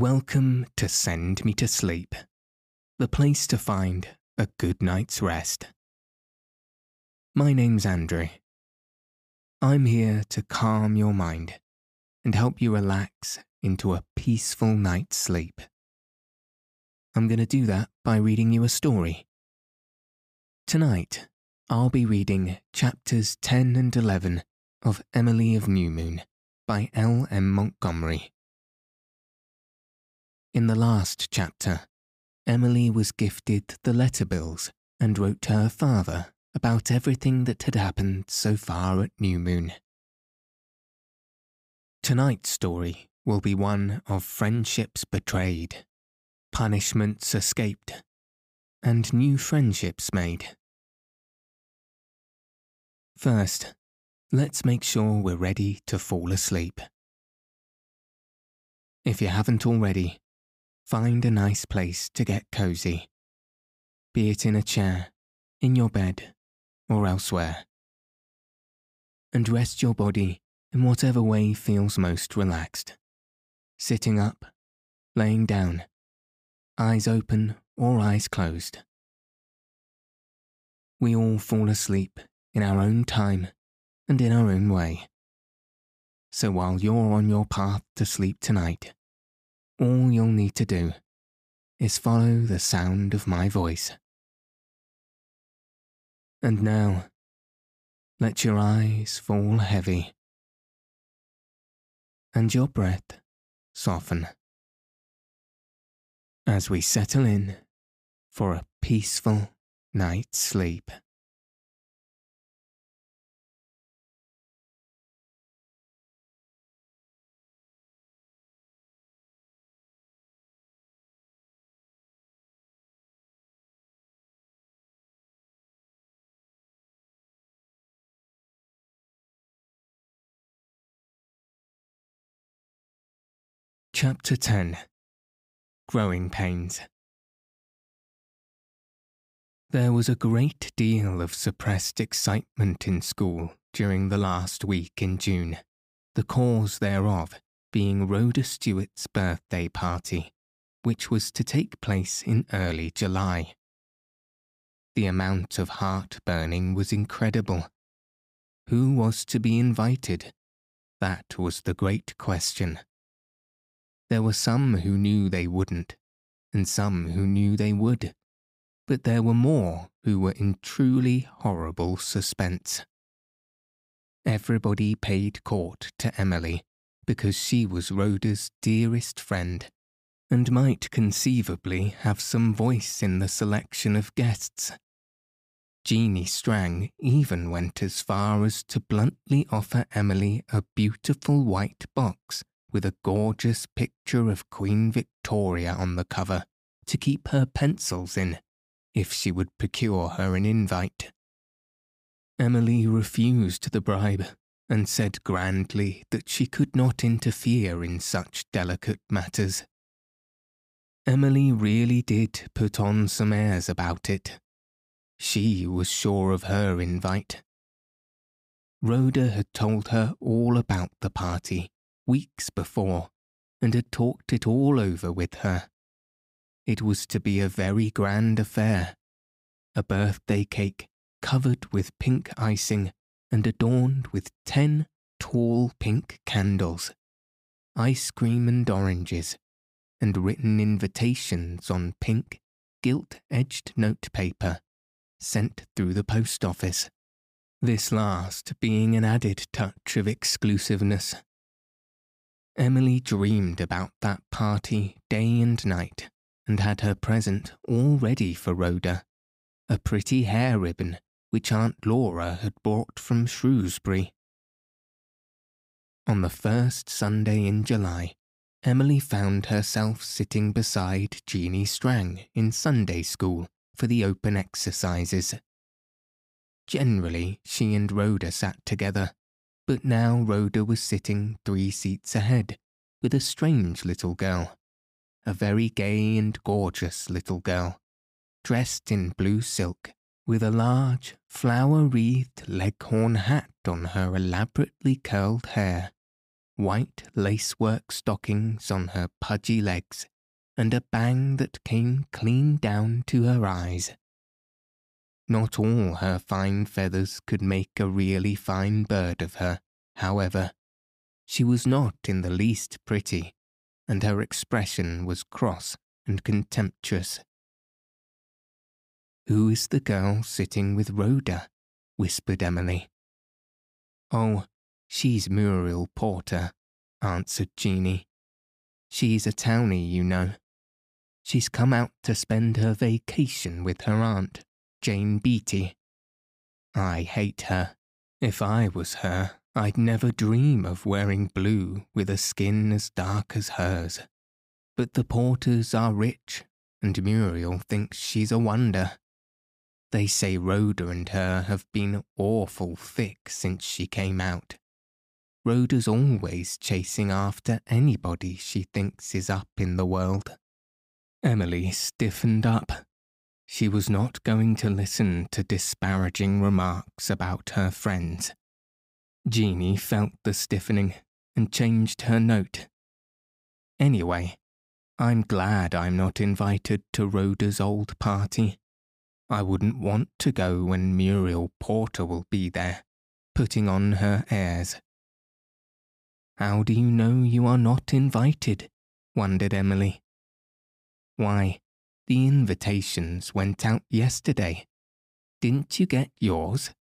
Welcome to Send Me to Sleep, the place to find a good night's rest. My name's Andrew. I'm here to calm your mind and help you relax into a peaceful night's sleep. I'm going to do that by reading you a story. Tonight, I'll be reading chapters 10 and 11 of Emily of New Moon by L. M. Montgomery. In the last chapter, Emily was gifted the letter bills and wrote to her father about everything that had happened so far at New Moon. Tonight's story will be one of friendships betrayed, punishments escaped, and new friendships made. First, let's make sure we're ready to fall asleep. If you haven't already, Find a nice place to get cozy, be it in a chair, in your bed, or elsewhere. And rest your body in whatever way feels most relaxed. Sitting up, laying down, eyes open or eyes closed. We all fall asleep in our own time and in our own way. So while you're on your path to sleep tonight, all you'll need to do is follow the sound of my voice. And now, let your eyes fall heavy and your breath soften as we settle in for a peaceful night's sleep. Chapter 10 Growing Pains There was a great deal of suppressed excitement in school during the last week in June, the cause thereof being Rhoda Stuart's birthday party, which was to take place in early July. The amount of heart-burning was incredible. Who was to be invited? That was the great question. There were some who knew they wouldn't, and some who knew they would, but there were more who were in truly horrible suspense. Everybody paid court to Emily because she was Rhoda's dearest friend and might conceivably have some voice in the selection of guests. Jeanie Strang even went as far as to bluntly offer Emily a beautiful white box with a gorgeous picture of Queen Victoria on the cover to keep her pencils in if she would procure her an invite. Emily refused the bribe and said grandly that she could not interfere in such delicate matters. Emily really did put on some airs about it. She was sure of her invite. Rhoda had told her all about the party weeks before and had talked it all over with her. It was to be a very grand affair, a birthday cake covered with pink icing and adorned with ten tall pink candles, ice cream and oranges, and written invitations on pink, gilt edged notepaper sent through the post office. This last being an added touch of exclusiveness. Emily dreamed about that party day and night and had her present all ready for Rhoda a pretty hair ribbon which Aunt Laura had brought from Shrewsbury. On the first Sunday in July, Emily found herself sitting beside Jeanie Strang in Sunday school for the open exercises. Generally, she and Rhoda sat together, but now Rhoda was sitting three seats ahead with a strange little girl, a very gay and gorgeous little girl, dressed in blue silk, with a large, flower wreathed leghorn hat on her elaborately curled hair white lacework stockings on her pudgy legs, and a bang that came clean down to her eyes. Not all her fine feathers could make a really fine bird of her, however. She was not in the least pretty, and her expression was cross and contemptuous. Who is the girl sitting with Rhoda? whispered Emily. Oh, She's Muriel Porter, answered Jeanie. She's a townie, you know. She's come out to spend her vacation with her aunt, Jane Beatty. I hate her. If I was her, I'd never dream of wearing blue with a skin as dark as hers. But the Porters are rich, and Muriel thinks she's a wonder. They say Rhoda and her have been awful thick since she came out. Rhoda's always chasing after anybody she thinks is up in the world. Emily stiffened up. She was not going to listen to disparaging remarks about her friends. Jeanie felt the stiffening and changed her note. Anyway, I'm glad I'm not invited to Rhoda's old party. I wouldn't want to go when Muriel Porter will be there, putting on her airs. How do you know you are not invited? wondered Emily. Why, the invitations went out yesterday. Didn't you get yours?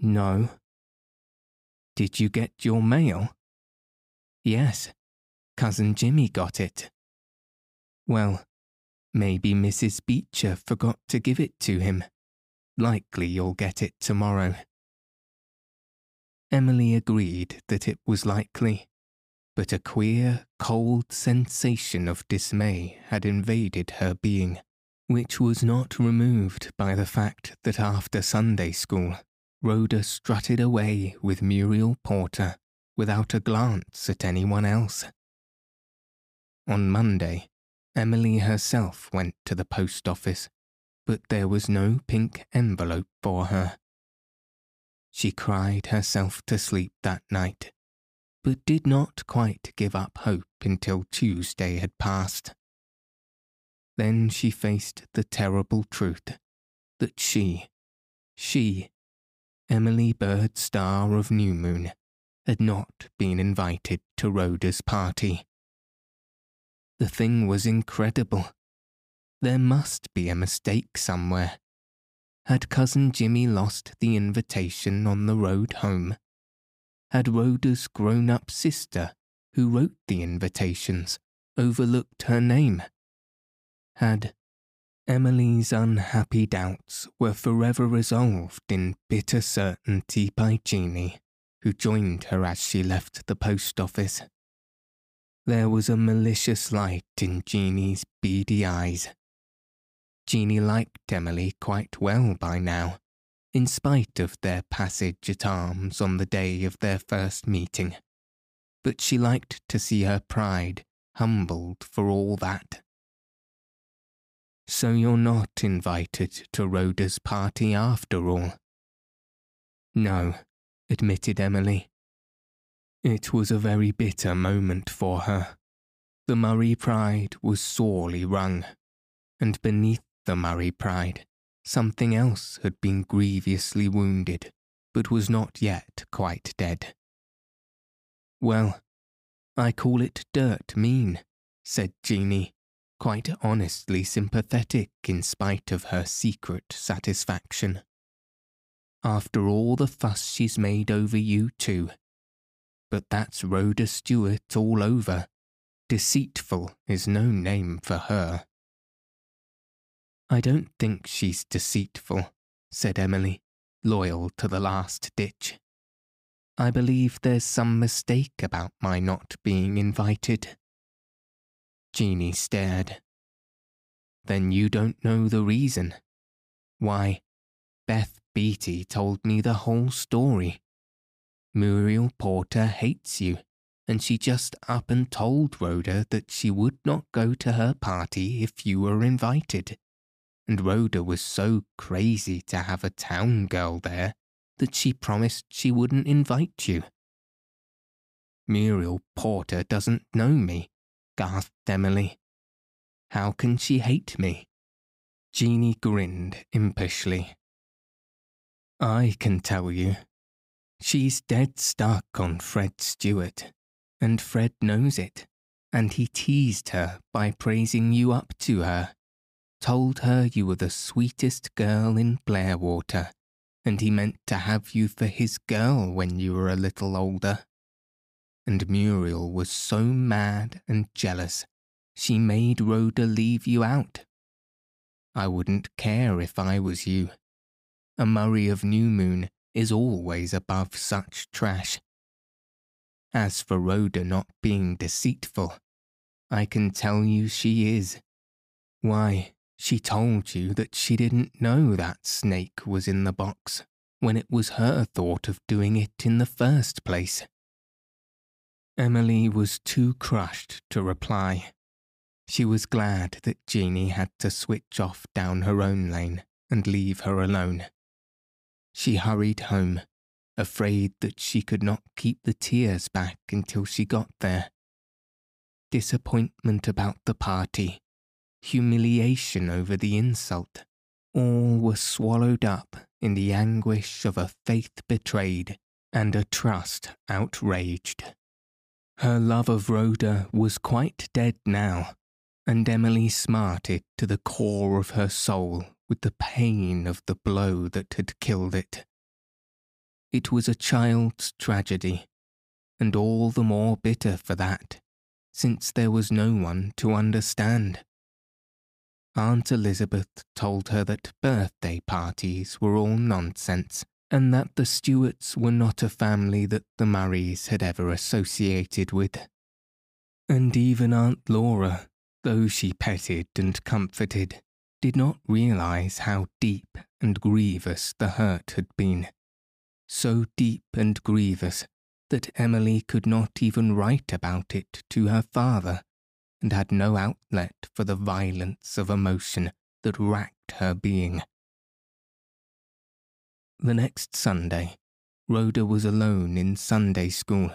No. Did you get your mail? Yes, Cousin Jimmy got it. Well, maybe Mrs. Beecher forgot to give it to him. Likely you'll get it tomorrow. Emily agreed that it was likely, but a queer, cold sensation of dismay had invaded her being, which was not removed by the fact that after Sunday school, Rhoda strutted away with Muriel Porter without a glance at anyone else. On Monday, Emily herself went to the post office, but there was no pink envelope for her. She cried herself to sleep that night, but did not quite give up hope until Tuesday had passed. Then she faced the terrible truth that she, she, Emily Byrd Starr of New Moon, had not been invited to Rhoda's party. The thing was incredible. There must be a mistake somewhere. Had Cousin Jimmy lost the invitation on the road home? Had Rhoda's grown up sister, who wrote the invitations, overlooked her name? Had Emily's unhappy doubts were forever resolved in bitter certainty by Jeanie, who joined her as she left the post office. There was a malicious light in Jeanie's beady eyes Jeanie liked Emily quite well by now, in spite of their passage at arms on the day of their first meeting. But she liked to see her pride humbled for all that. So you're not invited to Rhoda's party after all? No, admitted Emily. It was a very bitter moment for her. The Murray pride was sorely wrung, and beneath the Murray pride. Something else had been grievously wounded, but was not yet quite dead. Well, I call it dirt mean, said Jeanie, quite honestly sympathetic in spite of her secret satisfaction. After all the fuss she's made over you too. But that's Rhoda Stuart all over. Deceitful is no name for her. I don't think she's deceitful, said Emily, loyal to the last ditch. I believe there's some mistake about my not being invited. Jeanie stared. Then you don't know the reason. Why, Beth Beatty told me the whole story. Muriel Porter hates you, and she just up and told Rhoda that she would not go to her party if you were invited. And Rhoda was so crazy to have a town girl there that she promised she wouldn't invite you. Muriel Porter doesn't know me, gasped Emily. How can she hate me? Jeanie grinned impishly. I can tell you. She's dead stuck on Fred Stuart, and Fred knows it, and he teased her by praising you up to her, told her you were the sweetest girl in Blairwater, and he meant to have you for his girl when you were a little older. And Muriel was so mad and jealous, she made Rhoda leave you out. I wouldn't care if I was you. A Murray of New Moon is always above such trash. As for Rhoda not being deceitful, I can tell you she is. Why, she told you that she didn't know that snake was in the box when it was her thought of doing it in the first place. Emily was too crushed to reply. She was glad that Jeanie had to switch off down her own lane and leave her alone. She hurried home, afraid that she could not keep the tears back until she got there. Disappointment about the party, humiliation over the insult, all were swallowed up in the anguish of a faith betrayed and a trust outraged. Her love of Rhoda was quite dead now, and Emily smarted to the core of her soul with the pain of the blow that had killed it. It was a child's tragedy, and all the more bitter for that, since there was no one to understand. Aunt Elizabeth told her that birthday parties were all nonsense, and that the Stuarts were not a family that the Murrays had ever associated with. And even Aunt Laura, though she petted and comforted, did not realize how deep and grievous the hurt had been. So deep and grievous that Emily could not even write about it to her father and had no outlet for the violence of emotion that racked her being. The next Sunday, Rhoda was alone in Sunday school,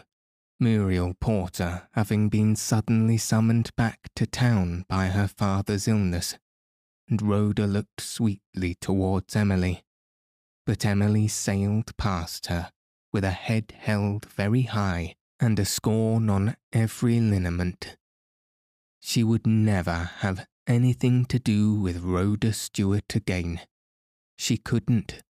Muriel Porter having been suddenly summoned back to town by her father's illness, and Rhoda looked sweetly towards Emily. But Emily sailed past her with a head held very high and a scorn on every lineament she would never have anything to do with Rhoda Stuart again. She couldn't.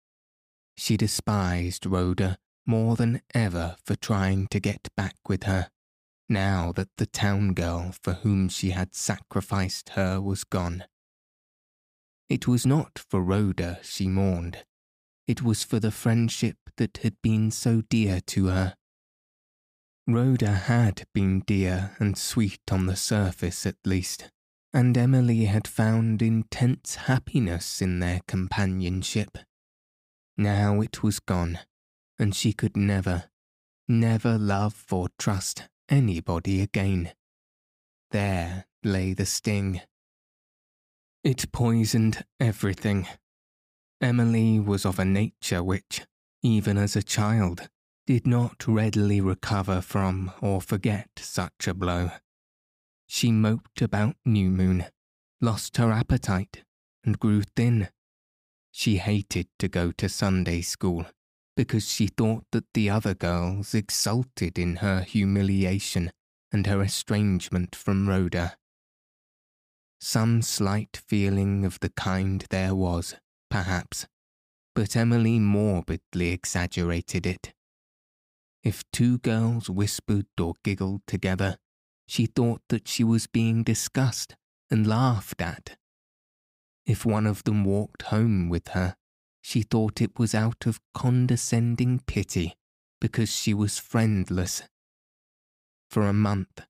She despised Rhoda more than ever for trying to get back with her, now that the town girl for whom she had sacrificed her was gone. It was not for Rhoda she mourned. It was for the friendship that had been so dear to her Rhoda had been dear and sweet on the surface at least, and Emily had found intense happiness in their companionship. Now it was gone, and she could never, never love or trust anybody again. There lay the sting. It poisoned everything. Emily was of a nature which, even as a child, did not readily recover from or forget such a blow. She moped about New Moon, lost her appetite, and grew thin. She hated to go to Sunday school because she thought that the other girls exulted in her humiliation and her estrangement from Rhoda. Some slight feeling of the kind there was, perhaps, but Emily morbidly exaggerated it. If two girls whispered or giggled together, she thought that she was being discussed and laughed at. If one of them walked home with her, she thought it was out of condescending pity because she was friendless. For a month,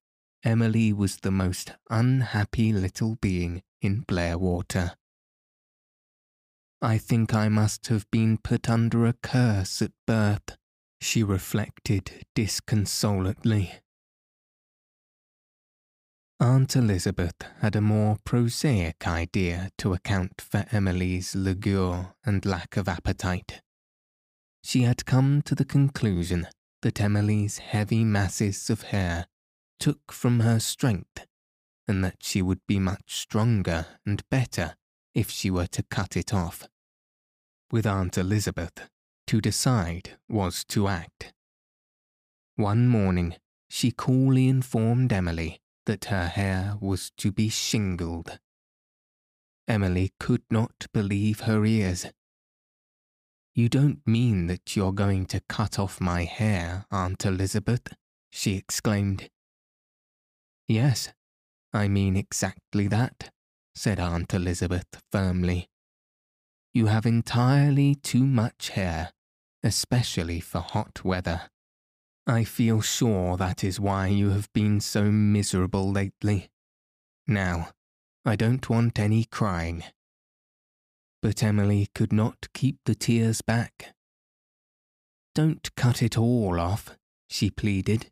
Emily was the most unhappy little being in Blairwater. I think I must have been put under a curse at birth, she reflected disconsolately. Aunt Elizabeth had a more prosaic idea to account for Emily's languor and lack of appetite. She had come to the conclusion that Emily's heavy masses of hair took from her strength, and that she would be much stronger and better if she were to cut it off. With Aunt Elizabeth, to decide was to act. One morning, she coolly informed Emily that her hair was to be shingled. Emily could not believe her ears. You don't mean that you're going to cut off my hair, Aunt Elizabeth? she exclaimed. Yes, I mean exactly that, said Aunt Elizabeth firmly. You have entirely too much hair, especially for hot weather. I feel sure that is why you have been so miserable lately. Now, I don't want any crying. But Emily could not keep the tears back. Don't cut it all off, she pleaded.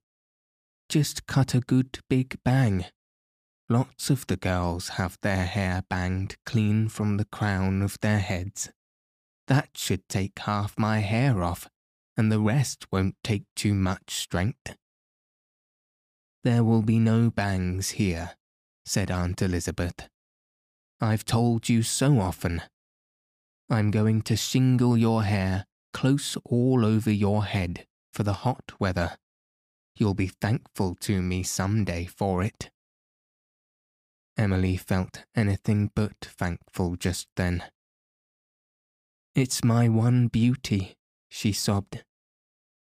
Just cut a good big bang. Lots of the girls have their hair banged clean from the crown of their heads. That should take half my hair off and the rest won't take too much strength. There will be no bangs here, said Aunt Elizabeth. I've told you so often. I'm going to shingle your hair close all over your head for the hot weather. You'll be thankful to me some day for it. Emily felt anything but thankful just then. It's my one beauty, she sobbed.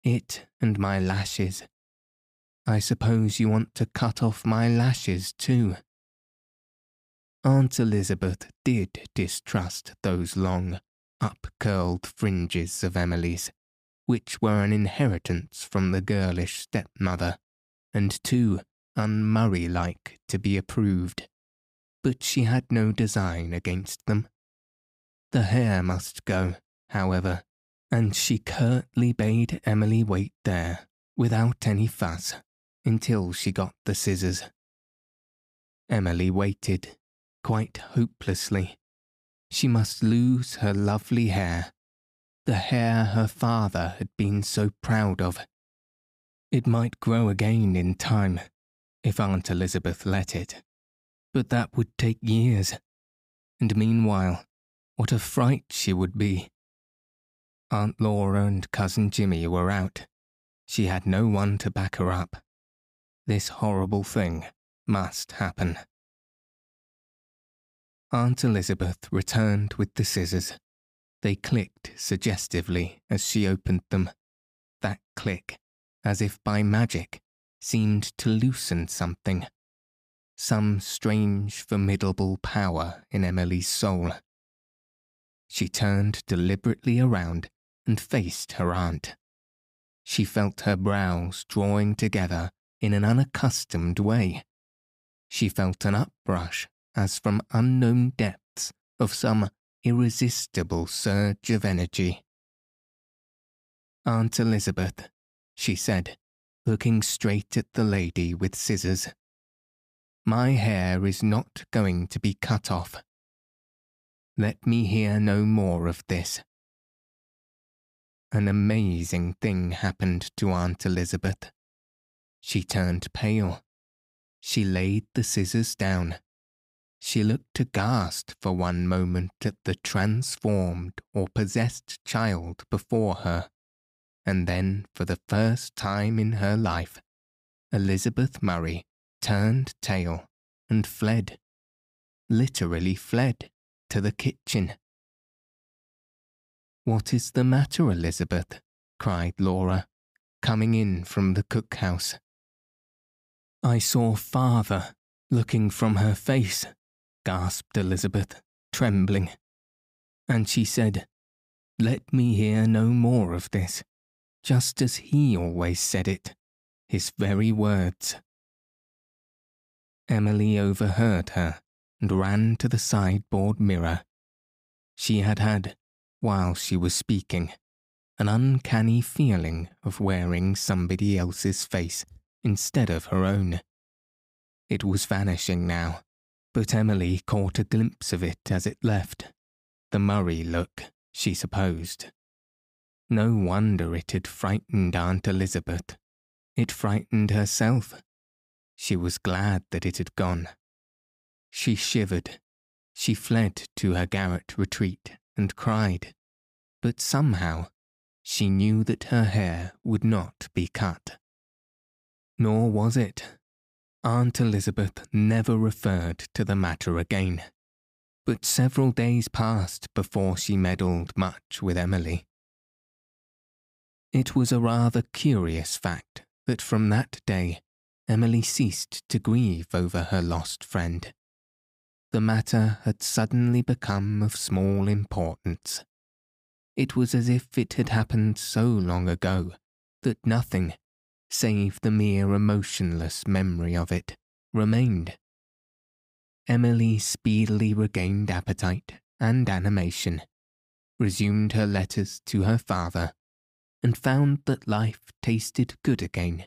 It and my lashes. I suppose you want to cut off my lashes too. Aunt Elizabeth did distrust those long, up-curled fringes of Emily's, which were an inheritance from the girlish stepmother, and too un-Murray-like to be approved. But she had no design against them. The hair must go, however, and she curtly bade Emily wait there, without any fuss, until she got the scissors. Emily waited, quite hopelessly. She must lose her lovely hair, the hair her father had been so proud of. It might grow again in time, if Aunt Elizabeth let it, but that would take years. And meanwhile, what a fright she would be Aunt Laura and Cousin Jimmy were out. She had no one to back her up. This horrible thing must happen. Aunt Elizabeth returned with the scissors. They clicked suggestively as she opened them. That click, as if by magic, seemed to loosen something. Some strange, formidable power in Emily's soul. She turned deliberately around and faced her aunt. She felt her brows drawing together in an unaccustomed way. She felt an uprush as from unknown depths of some irresistible surge of energy. Aunt Elizabeth, she said, looking straight at the lady with scissors. My hair is not going to be cut off. Let me hear no more of this an amazing thing happened to Aunt Elizabeth. She turned pale. She laid the scissors down. She looked aghast for one moment at the transformed or possessed child before her, and then, for the first time in her life, Elizabeth Murray turned tail and fled, literally fled, to the kitchen. What is the matter, Elizabeth? cried Laura, coming in from the cookhouse. I saw father looking from her face, gasped Elizabeth, trembling. And she said, Let me hear no more of this. just as he always said it, his very words. Emily overheard her and ran to the sideboard mirror. She had had, while she was speaking, an uncanny feeling of wearing somebody else's face instead of her own. It was vanishing now, but Emily caught a glimpse of it as it left. The Murray look, she supposed. No wonder it had frightened Aunt Elizabeth. It frightened herself. She was glad that it had gone. She shivered. She fled to her garret retreat and cried. But somehow she knew that her hair would not be cut. Nor was it. Aunt Elizabeth never referred to the matter again. But several days passed before she meddled much with Emily. It was a rather curious fact that from that day Emily ceased to grieve over her lost friend. The matter had suddenly become of small importance. It was as if it had happened so long ago that nothing, save the mere emotionless memory of it, remained. Emily speedily regained appetite and animation, resumed her letters to her father, and found that life tasted good again,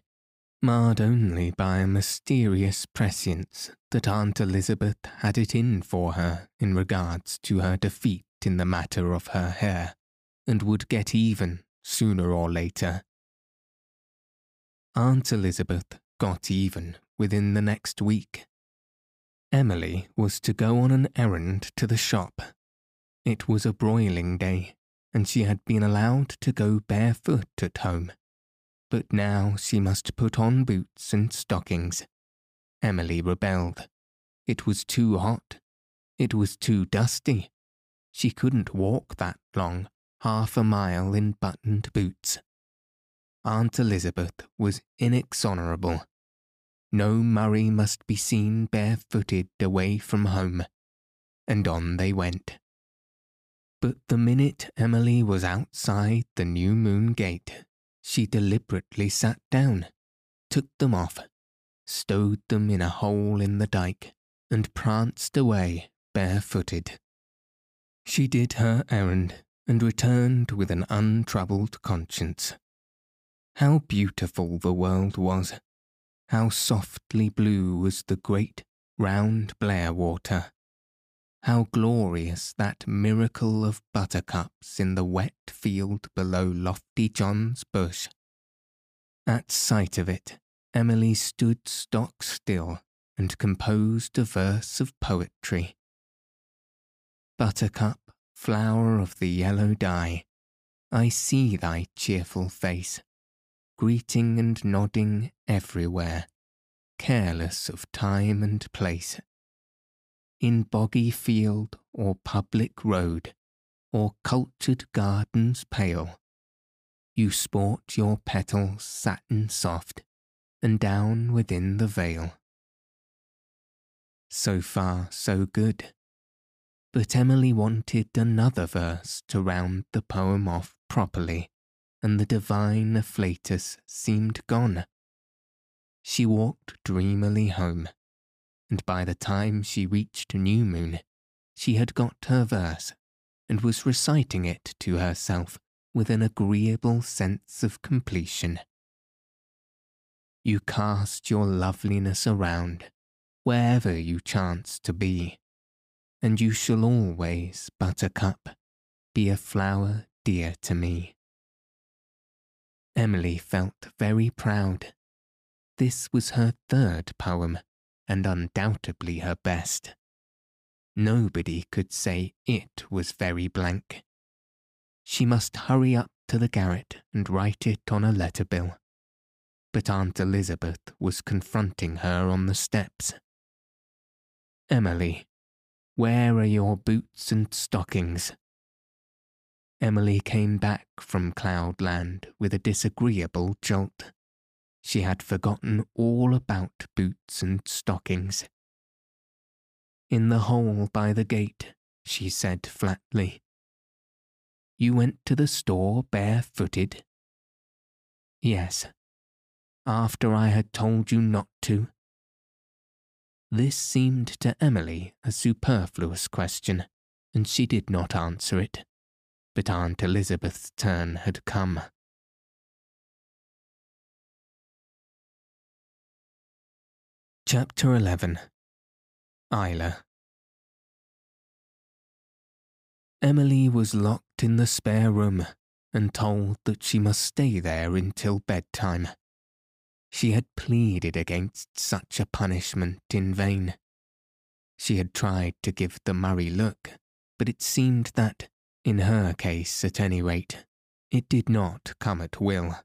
marred only by a mysterious prescience that Aunt Elizabeth had it in for her in regards to her defeat in the matter of her hair, and would get even sooner or later. Aunt Elizabeth got even within the next week. Emily was to go on an errand to the shop. It was a broiling day, and she had been allowed to go barefoot at home. But now she must put on boots and stockings. Emily rebelled. It was too hot. It was too dusty. She couldn't walk that long, half a mile in buttoned boots. Aunt Elizabeth was inexorable. No Murray must be seen barefooted away from home. And on they went. But the minute Emily was outside the New Moon Gate, she deliberately sat down, took them off, stowed them in a hole in the dike, and pranced away barefooted. She did her errand and returned with an untroubled conscience. How beautiful the world was! How softly blue was the great, round Blairwater! How glorious that miracle of buttercups in the wet field below lofty John's bush! At sight of it, Emily stood stock still and composed a verse of poetry. Buttercup, flower of the yellow dye, I see thy cheerful face, greeting and nodding everywhere, careless of time and place in boggy field or public road, or cultured gardens pale. You sport your petals satin soft, and down within the vale. So far, so good. But Emily wanted another verse to round the poem off properly, and the divine afflatus seemed gone. She walked dreamily home and by the time she reached New Moon, she had got her verse and was reciting it to herself with an agreeable sense of completion. You cast your loveliness around wherever you chance to be, and you shall always, Buttercup, be a flower dear to me. Emily felt very proud. This was her third poem and undoubtedly her best. Nobody could say it was very blank. She must hurry up to the garret and write it on a letter bill. But Aunt Elizabeth was confronting her on the steps. Emily, where are your boots and stockings? Emily came back from Cloudland with a disagreeable jolt. She had forgotten all about boots and stockings. In the hole by the gate, she said flatly. You went to the store barefooted? Yes. After I had told you not to? This seemed to Emily a superfluous question, and she did not answer it. But Aunt Elizabeth's turn had come. Chapter 11 Ilse Emily was locked in the spare room and told that she must stay there until bedtime. She had pleaded against such a punishment in vain. She had tried to give the Murray look, but it seemed that, in her case at any rate, it did not come at will.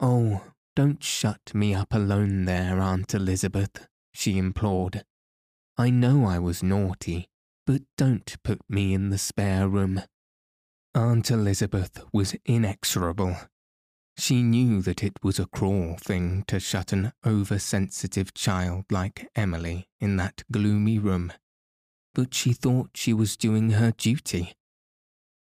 Oh, don't shut me up alone there, Aunt Elizabeth, she implored. I know I was naughty, but don't put me in the spare room. Aunt Elizabeth was inexorable. She knew that it was a cruel thing to shut an oversensitive child like Emily in that gloomy room, but she thought she was doing her duty.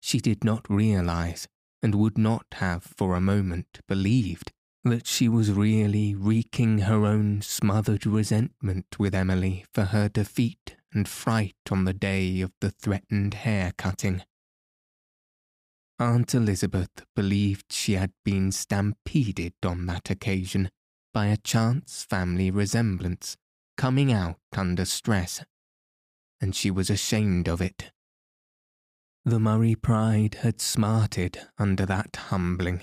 She did not realize, and would not have for a moment believed, that she was really wreaking her own smothered resentment with Emily for her defeat and fright on the day of the threatened hair cutting. Aunt Elizabeth believed she had been stampeded on that occasion by a chance family resemblance coming out under stress, and she was ashamed of it. The Murray pride had smarted under that humbling,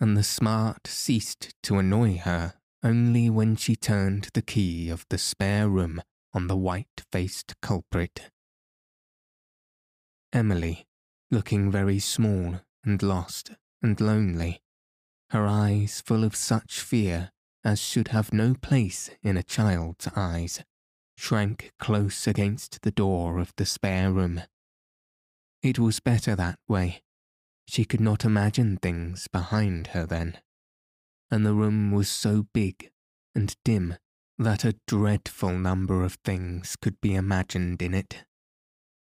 and the smart ceased to annoy her only when she turned the key of the spare room on the white faced culprit. Emily, looking very small and lost and lonely, her eyes full of such fear as should have no place in a child's eyes, shrank close against the door of the spare room. It was better that way. She could not imagine things behind her then. And the room was so big and dim that a dreadful number of things could be imagined in it.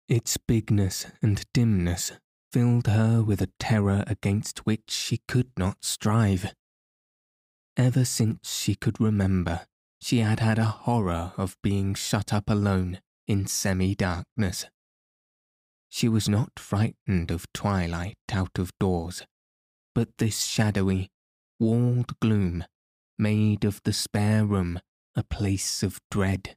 Its bigness and dimness filled her with a terror against which she could not strive. Ever since she could remember, she had had a horror of being shut up alone in semi darkness. She was not frightened of twilight out of doors, but this shadowy, walled gloom made of the spare room a place of dread.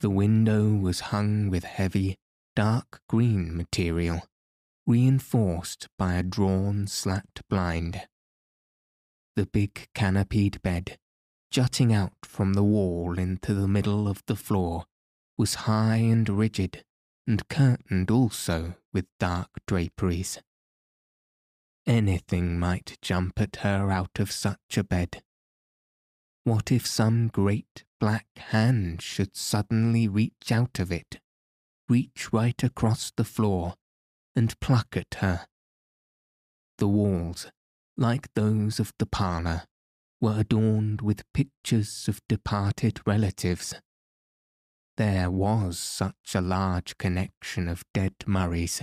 The window was hung with heavy, dark green material, reinforced by a drawn slat blind. The big canopied bed, jutting out from the wall into the middle of the floor, was high and rigid and curtained also with dark draperies. Anything might jump at her out of such a bed. What if some great black hand should suddenly reach out of it, reach right across the floor, and pluck at her? The walls, like those of the parlour, were adorned with pictures of departed relatives. There was such a large connection of dead Murrays.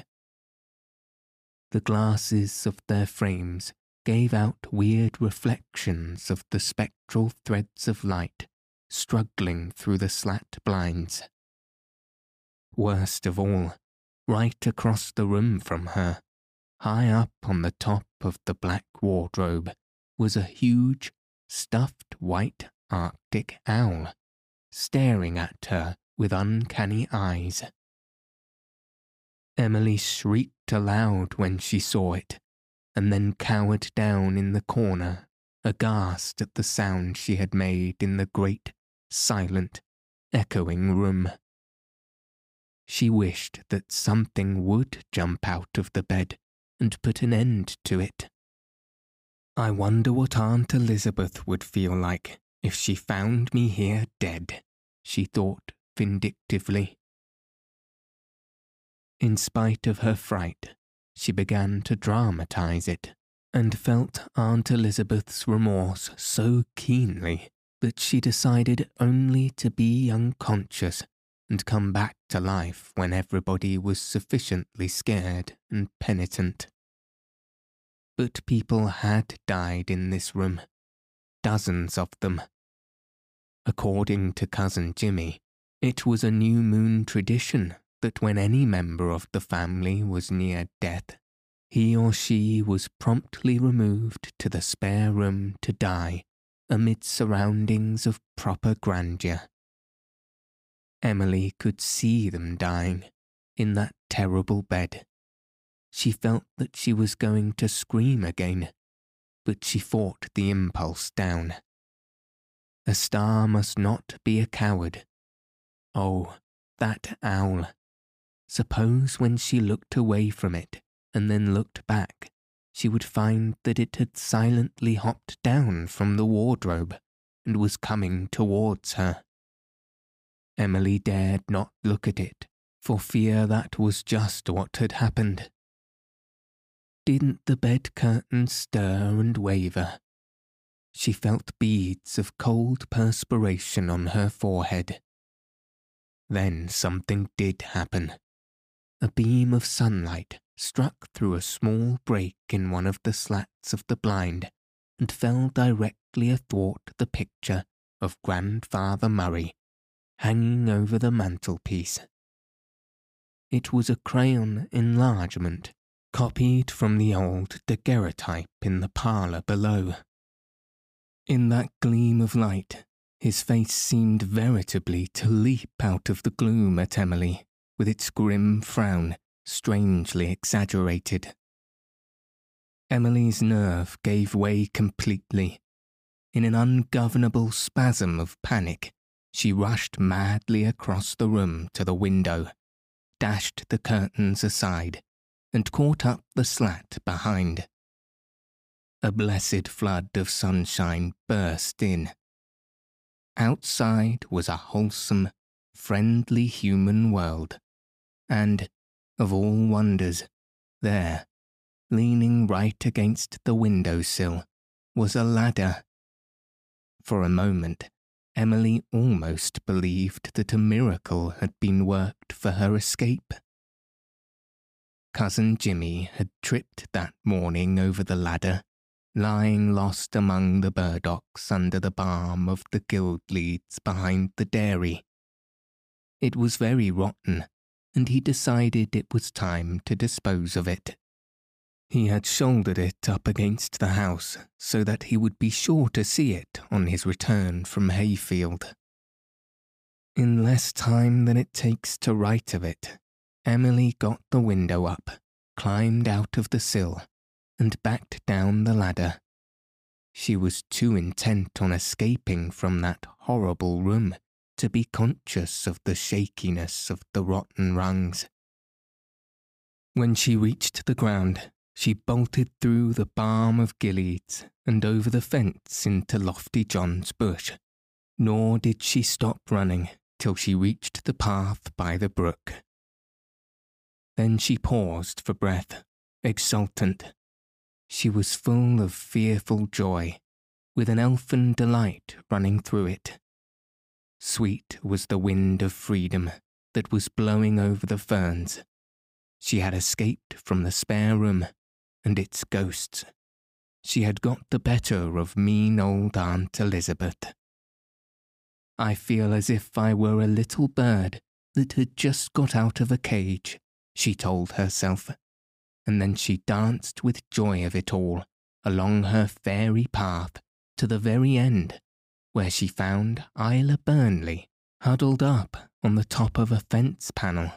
The glasses of their frames gave out weird reflections of the spectral threads of light struggling through the slat blinds. Worst of all, right across the room from her, high up on the top of the black wardrobe, was a huge, stuffed white Arctic owl, staring at her with uncanny eyes. Emily shrieked aloud when she saw it and then cowered down in the corner, aghast at the sound she had made in the great, silent, echoing room. She wished that something would jump out of the bed and put an end to it. I wonder what Aunt Elizabeth would feel like if she found me here dead, she thought vindictively. In spite of her fright, she began to dramatize it, and felt Aunt Elizabeth's remorse so keenly that she decided only to be unconscious and come back to life when everybody was sufficiently scared and penitent. but people had died in this room, dozens of them. According to Cousin Jimmy, it was a new moon tradition that when any member of the family was near death, he or she was promptly removed to the spare room to die amid surroundings of proper grandeur. Emily could see them dying in that terrible bed. She felt that she was going to scream again, but she fought the impulse down. A star must not be a coward. Oh, that owl. Suppose when she looked away from it and then looked back, she would find that it had silently hopped down from the wardrobe and was coming towards her. Emily dared not look at it, for fear that was just what had happened. Didn't the bed curtains stir and waver? She felt beads of cold perspiration on her forehead. Then something did happen. A beam of sunlight struck through a small break in one of the slats of the blind and fell directly athwart the picture of Grandfather Murray hanging over the mantelpiece. It was a crayon enlargement copied from the old daguerreotype in the parlour below. In that gleam of light, his face seemed veritably to leap out of the gloom at Emily with its grim frown strangely exaggerated. Emily's nerve gave way completely. In an ungovernable spasm of panic, she rushed madly across the room to the window, dashed the curtains aside, and caught up the slat behind. A blessed flood of sunshine burst in. Outside was a wholesome, friendly human world, and of all wonders, there, leaning right against the window sill, was a ladder. For a moment, Emily almost believed that a miracle had been worked for her escape. Cousin Jimmy had tripped that morning over the ladder, lying lost among the burdocks under the balm of the Gileads behind the dairy. It was very rotten, and he decided it was time to dispose of it. He had shouldered it up against the house so that he would be sure to see it on his return from Hayfield. In less time than it takes to write of it, Emily got the window up, climbed out of the sill, and backed down the ladder. She was too intent on escaping from that horrible room to be conscious of the shakiness of the rotten rungs. When she reached the ground, she bolted through the balm of Gileads and over the fence into Lofty John's bush, nor did she stop running till she reached the path by the brook. Then she paused for breath, exultant. She was full of fearful joy, with an elfin delight running through it. Sweet was the wind of freedom that was blowing over the ferns. She had escaped from the spare room and its ghosts. She had got the better of mean old Aunt Elizabeth. I feel as if I were a little bird that had just got out of a cage, she told herself, and then she danced with joy of it all along her fairy path to the very end where she found Ilse Burnley huddled up on the top of a fence panel,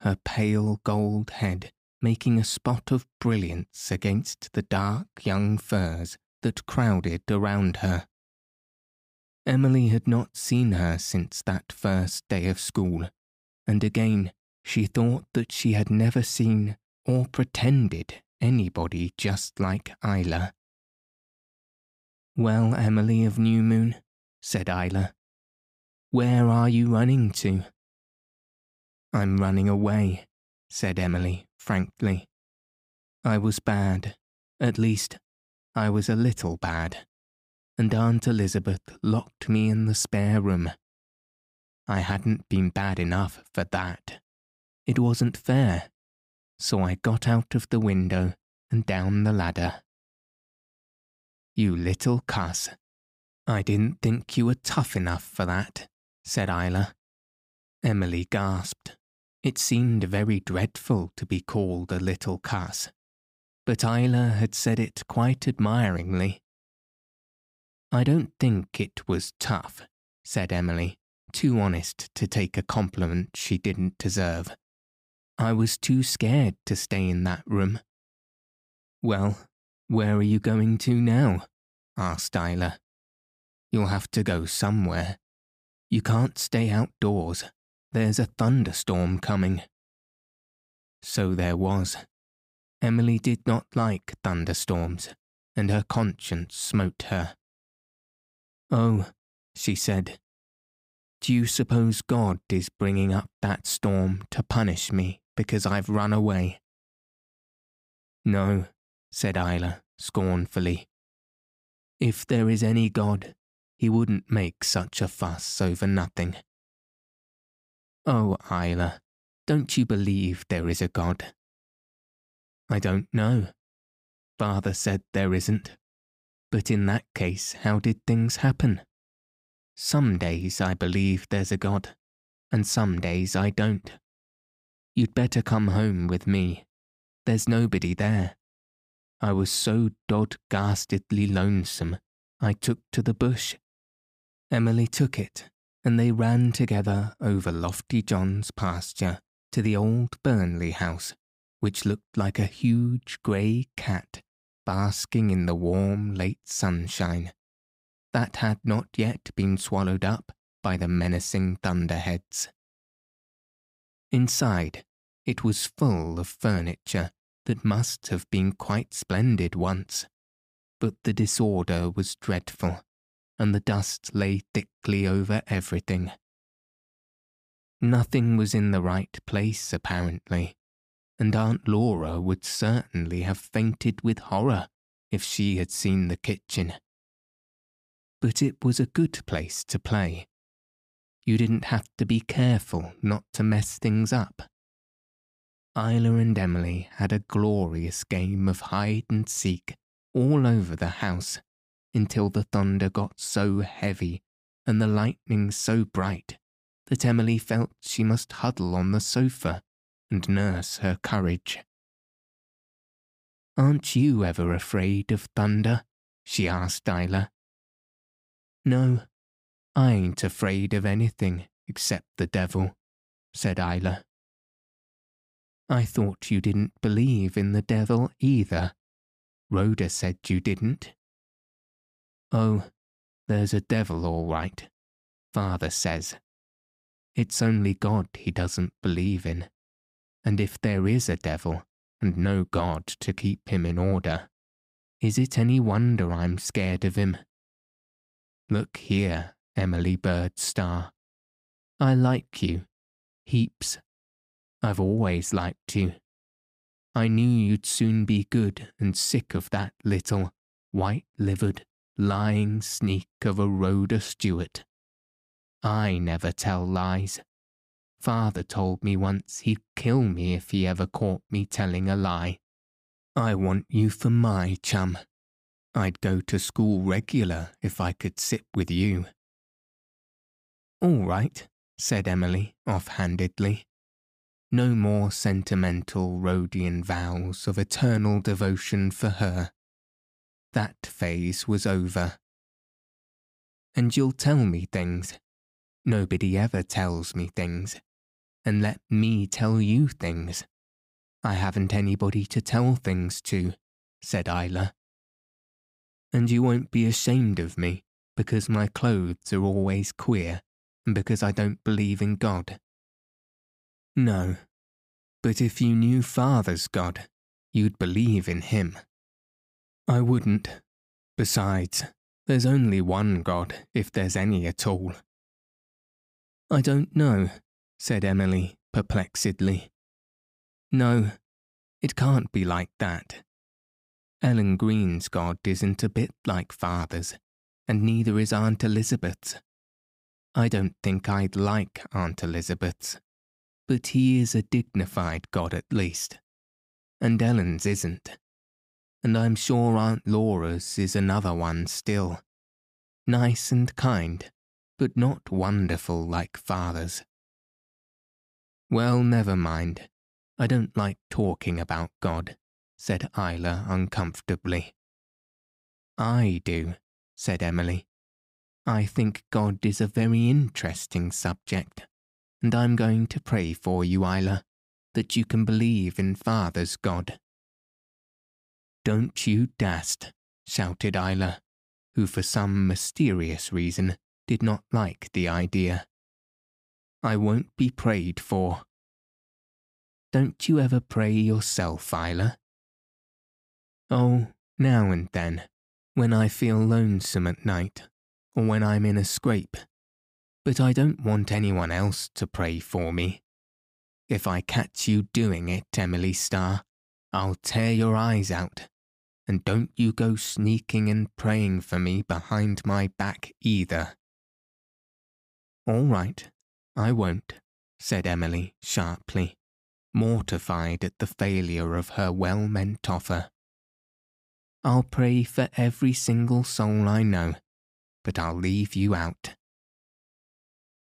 her pale gold head making a spot of brilliance against the dark young firs that crowded around her. Emily had not seen her since that first day of school, and again she thought that she had never seen or pretended anybody just like Ilse. Well, Emily of New Moon, said Ilse. Where are you running to? I'm running away, said Emily frankly. I was bad, at least, I was a little bad, and Aunt Elizabeth locked me in the spare room. I hadn't been bad enough for that. It wasn't fair. So I got out of the window and down the ladder. You little cuss. I didn't think you were tough enough for that, said Ilse. Emily gasped. It seemed very dreadful to be called a little cuss, but Ilse had said it quite admiringly. I don't think it was tough, said Emily, too honest to take a compliment she didn't deserve. I was too scared to stay in that room. Well, where are you going to now? asked Ilse. You'll have to go somewhere. You can't stay outdoors. There's a thunderstorm coming. So there was. Emily did not like thunderstorms, and her conscience smote her. Oh, she said, do you suppose God is bringing up that storm to punish me because I've run away? No, said Ilse scornfully. If there is any God, he wouldn't make such a fuss over nothing. Oh, Ilse, don't you believe there is a God? I don't know. Father said there isn't. But in that case, how did things happen? Some days I believe there's a God, and some days I don't. You'd better come home with me. There's nobody there. I was so dod ghastedly lonesome, I took to the bush. Emily took it, and they ran together over Lofty John's pasture to the old Burnley house, which looked like a huge grey cat basking in the warm late sunshine that had not yet been swallowed up by the menacing thunderheads. Inside, it was full of furniture that must have been quite splendid once, but the disorder was dreadful, and the dust lay thickly over everything. Nothing was in the right place, apparently, and Aunt Laura would certainly have fainted with horror if she had seen the kitchen but it was a good place to play. You didn't have to be careful not to mess things up. Ilse and Emily had a glorious game of hide and seek all over the house until the thunder got so heavy and the lightning so bright that Emily felt she must huddle on the sofa and nurse her courage. Aren't you ever afraid of thunder? she asked Ilse. No, I ain't afraid of anything except the devil, said Isla. I thought you didn't believe in the devil either. Rhoda said you didn't. Oh, there's a devil all right, father says. It's only God he doesn't believe in. And if there is a devil, and no God to keep him in order, is it any wonder I'm scared of him? Look here, Emily Byrd Starr. I like you. Heaps. I've always liked you. I knew you'd soon be good and sick of that little, white-livered, lying sneak of a Rhoda Stuart. I never tell lies. Father told me once he'd kill me if he ever caught me telling a lie. I want you for my chum, I'd go to school regular if I could sit with you. All right, said Emily off-handedly. No more sentimental Rhodian vows of eternal devotion for her. That phase was over. And you'll tell me things. Nobody ever tells me things. And let me tell you things. I haven't anybody to tell things to, said Ilse and you won't be ashamed of me because my clothes are always queer and because I don't believe in God. No, but if you knew Father's God, you'd believe in Him. I wouldn't. Besides, there's only one God, if there's any at all. I don't know, said Emily perplexedly. No, it can't be like that. Ellen Green's God isn't a bit like Father's, and neither is Aunt Elizabeth's. I don't think I'd like Aunt Elizabeth's, but he is a dignified God at least, and Ellen's isn't. and I'm sure Aunt Laura's is another one still. Nice and kind, but not wonderful like father's. Well, never mind. I don't like talking about God, said Ilse uncomfortably. I do, said Emily. I think God is a very interesting subject, and I'm going to pray for you, Ilse, that you can believe in Father's God. Don't you dast, shouted Ilse, who for some mysterious reason did not like the idea. I won't be prayed for. Don't you ever pray yourself, Ilse? Oh, now and then, when I feel lonesome at night, or when I'm in a scrape. But I don't want anyone else to pray for me. If I catch you doing it, Emily Starr, I'll tear your eyes out. And don't you go sneaking and praying for me behind my back either. All right, I won't, said Emily sharply, mortified at the failure of her well meant offer. I'll pray for every single soul I know, but I'll leave you out.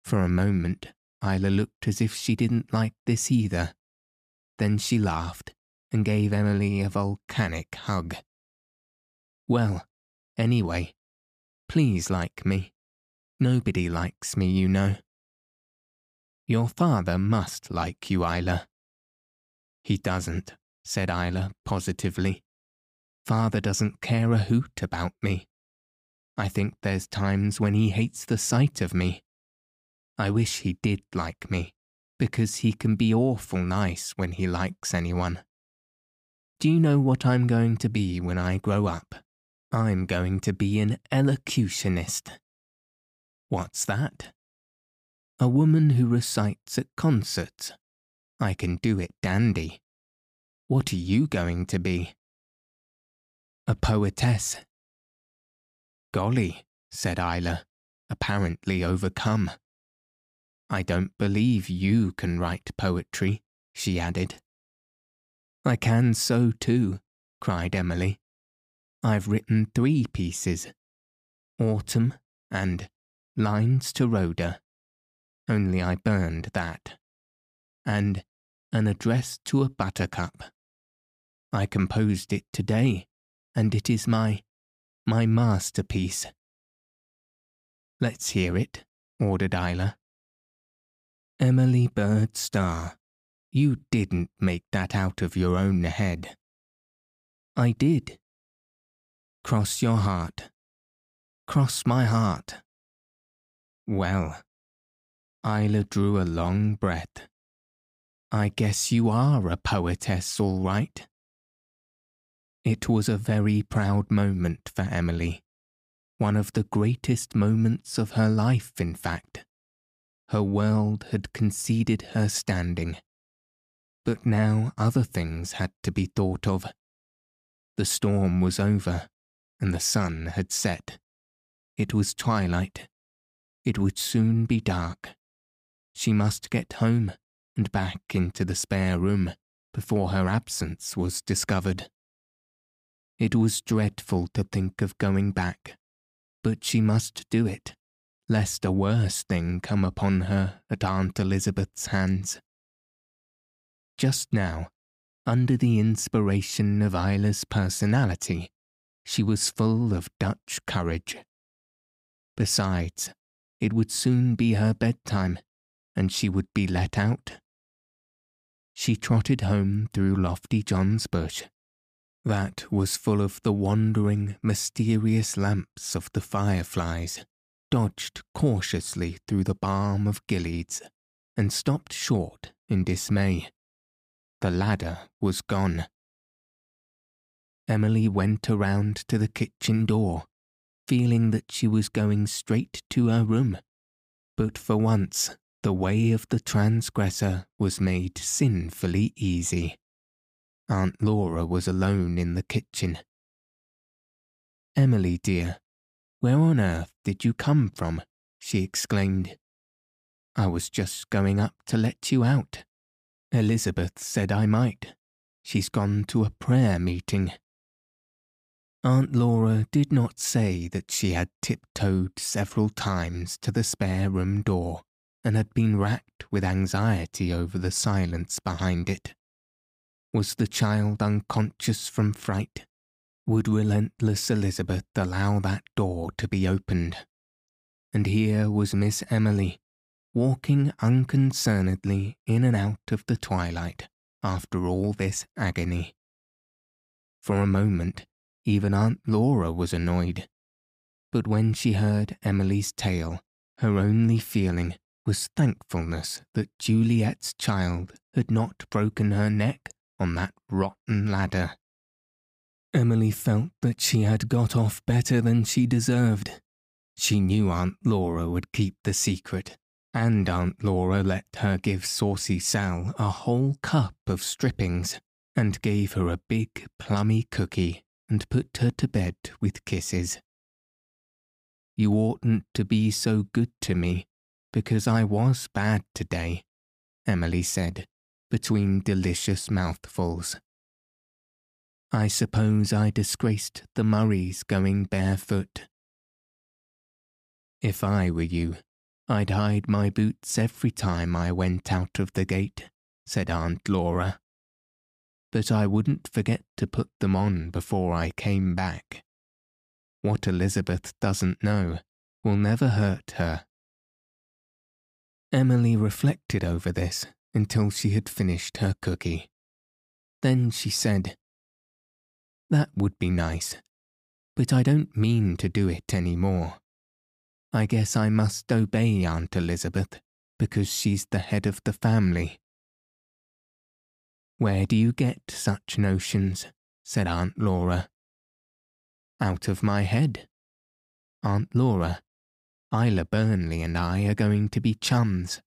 For a moment, Ilse looked as if she didn't like this either. Then she laughed and gave Emily a volcanic hug. Well, anyway, please like me. Nobody likes me, you know. Your father must like you, Ilse. He doesn't, said Ilse positively. Father doesn't care a hoot about me. I think there's times when he hates the sight of me. I wish he did like me, because he can be awful nice when he likes anyone. Do you know what I'm going to be when I grow up? I'm going to be an elocutionist. What's that? A woman who recites at concerts. I can do it dandy. What are you going to be? A poetess. Golly, said Ilse, apparently overcome. I don't believe you can write poetry, she added. I can so too, cried Emily. I've written three pieces Autumn and Lines to Rhoda. Only I burned that. And An Address to a Buttercup. I composed it today, and it is my, my masterpiece. Let's hear it, ordered Ilse. Emily Byrd Starr, you didn't make that out of your own head. I did. Cross your heart. Cross my heart. Well, Ilse drew a long breath. I guess you are a poetess, all right. It was a very proud moment for Emily. One of the greatest moments of her life, in fact. Her world had conceded her standing. But now other things had to be thought of. The storm was over, and the sun had set. It was twilight, it would soon be dark. She must get home and back into the spare room before her absence was discovered. It was dreadful to think of going back, but she must do it, lest a worse thing come upon her at Aunt Elizabeth's hands. Just now, under the inspiration of Ilse's personality, she was full of Dutch courage. Besides, it would soon be her bedtime, and she would be let out. She trotted home through Lofty John's bush. That was full of the wandering, mysterious lamps of the fireflies, dodged cautiously through the balm of Gileads, and stopped short in dismay. The ladder was gone. Emily went around to the kitchen door feeling that she was going straight to her room. But for once, the way of the transgressor was made sinfully easy. Aunt Laura was alone in the kitchen. Emily, dear, where on earth did you come from? she exclaimed. I was just going up to let you out. Elizabeth said I might. She's gone to a prayer meeting. Aunt Laura did not say that she had tiptoed several times to the spare room door and had been racked with anxiety over the silence behind it. Was the child unconscious from fright? Would relentless Elizabeth allow that door to be opened? And here was Miss Emily, walking unconcernedly in and out of the twilight after all this agony. For a moment, even Aunt Laura was annoyed. But when she heard Emily's tale, her only feeling was thankfulness that Juliet's child had not broken her neck on that rotten ladder. Emily felt that she had got off better than she deserved. She knew Aunt Laura would keep the secret, and Aunt Laura let her give Saucy Sal a whole cup of strippings and gave her a big plummy cookie and put her to bed with kisses. You oughtn't to be so good to me, because I was bad today, Emily said, between delicious mouthfuls. I suppose I disgraced the Murrays going barefoot. If I were you, I'd hide my boots every time I went out of the gate, said Aunt Laura but I wouldn't forget to put them on before I came back. What Elizabeth doesn't know will never hurt her. Emily reflected over this until she had finished her cookie. Then she said, That would be nice, but I don't mean to do it any more. I guess I must obey Aunt Elizabeth because she's the head of the family where do you get such notions? said Aunt Laura. Out of my head. Aunt Laura, Ilse Burnley and I are going to be chums.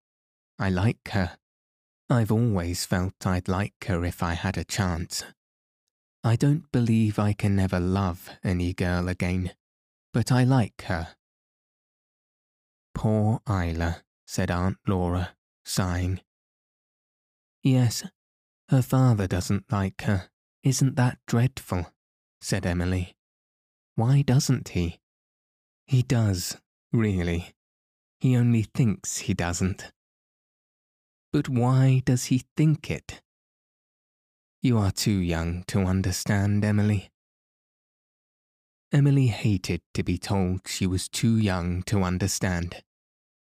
I like her. I've always felt I'd like her if I had a chance. I don't believe I can ever love any girl again, but I like her. Poor Ilse, said Aunt Laura, sighing. Yes, her father doesn't like her. Isn't that dreadful? said Emily. Why doesn't he? He does, really. He only thinks he doesn't. But why does he think it? You are too young to understand, Emily. Emily hated to be told she was too young to understand.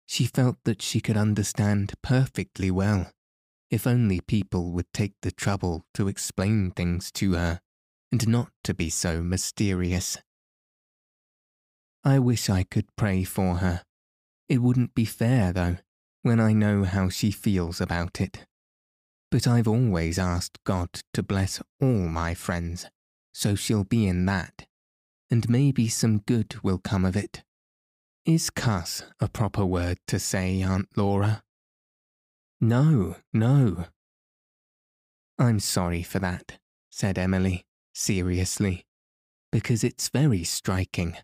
She felt that she could understand perfectly well if only people would take the trouble to explain things to her and not to be so mysterious. I wish I could pray for her. It wouldn't be fair, though, when I know how she feels about it. But I've always asked God to bless all my friends, so she'll be in that, and maybe some good will come of it. Is cuss a proper word to say, Aunt Laura? No, no. I'm sorry for that, said Emily, seriously, because it's very striking.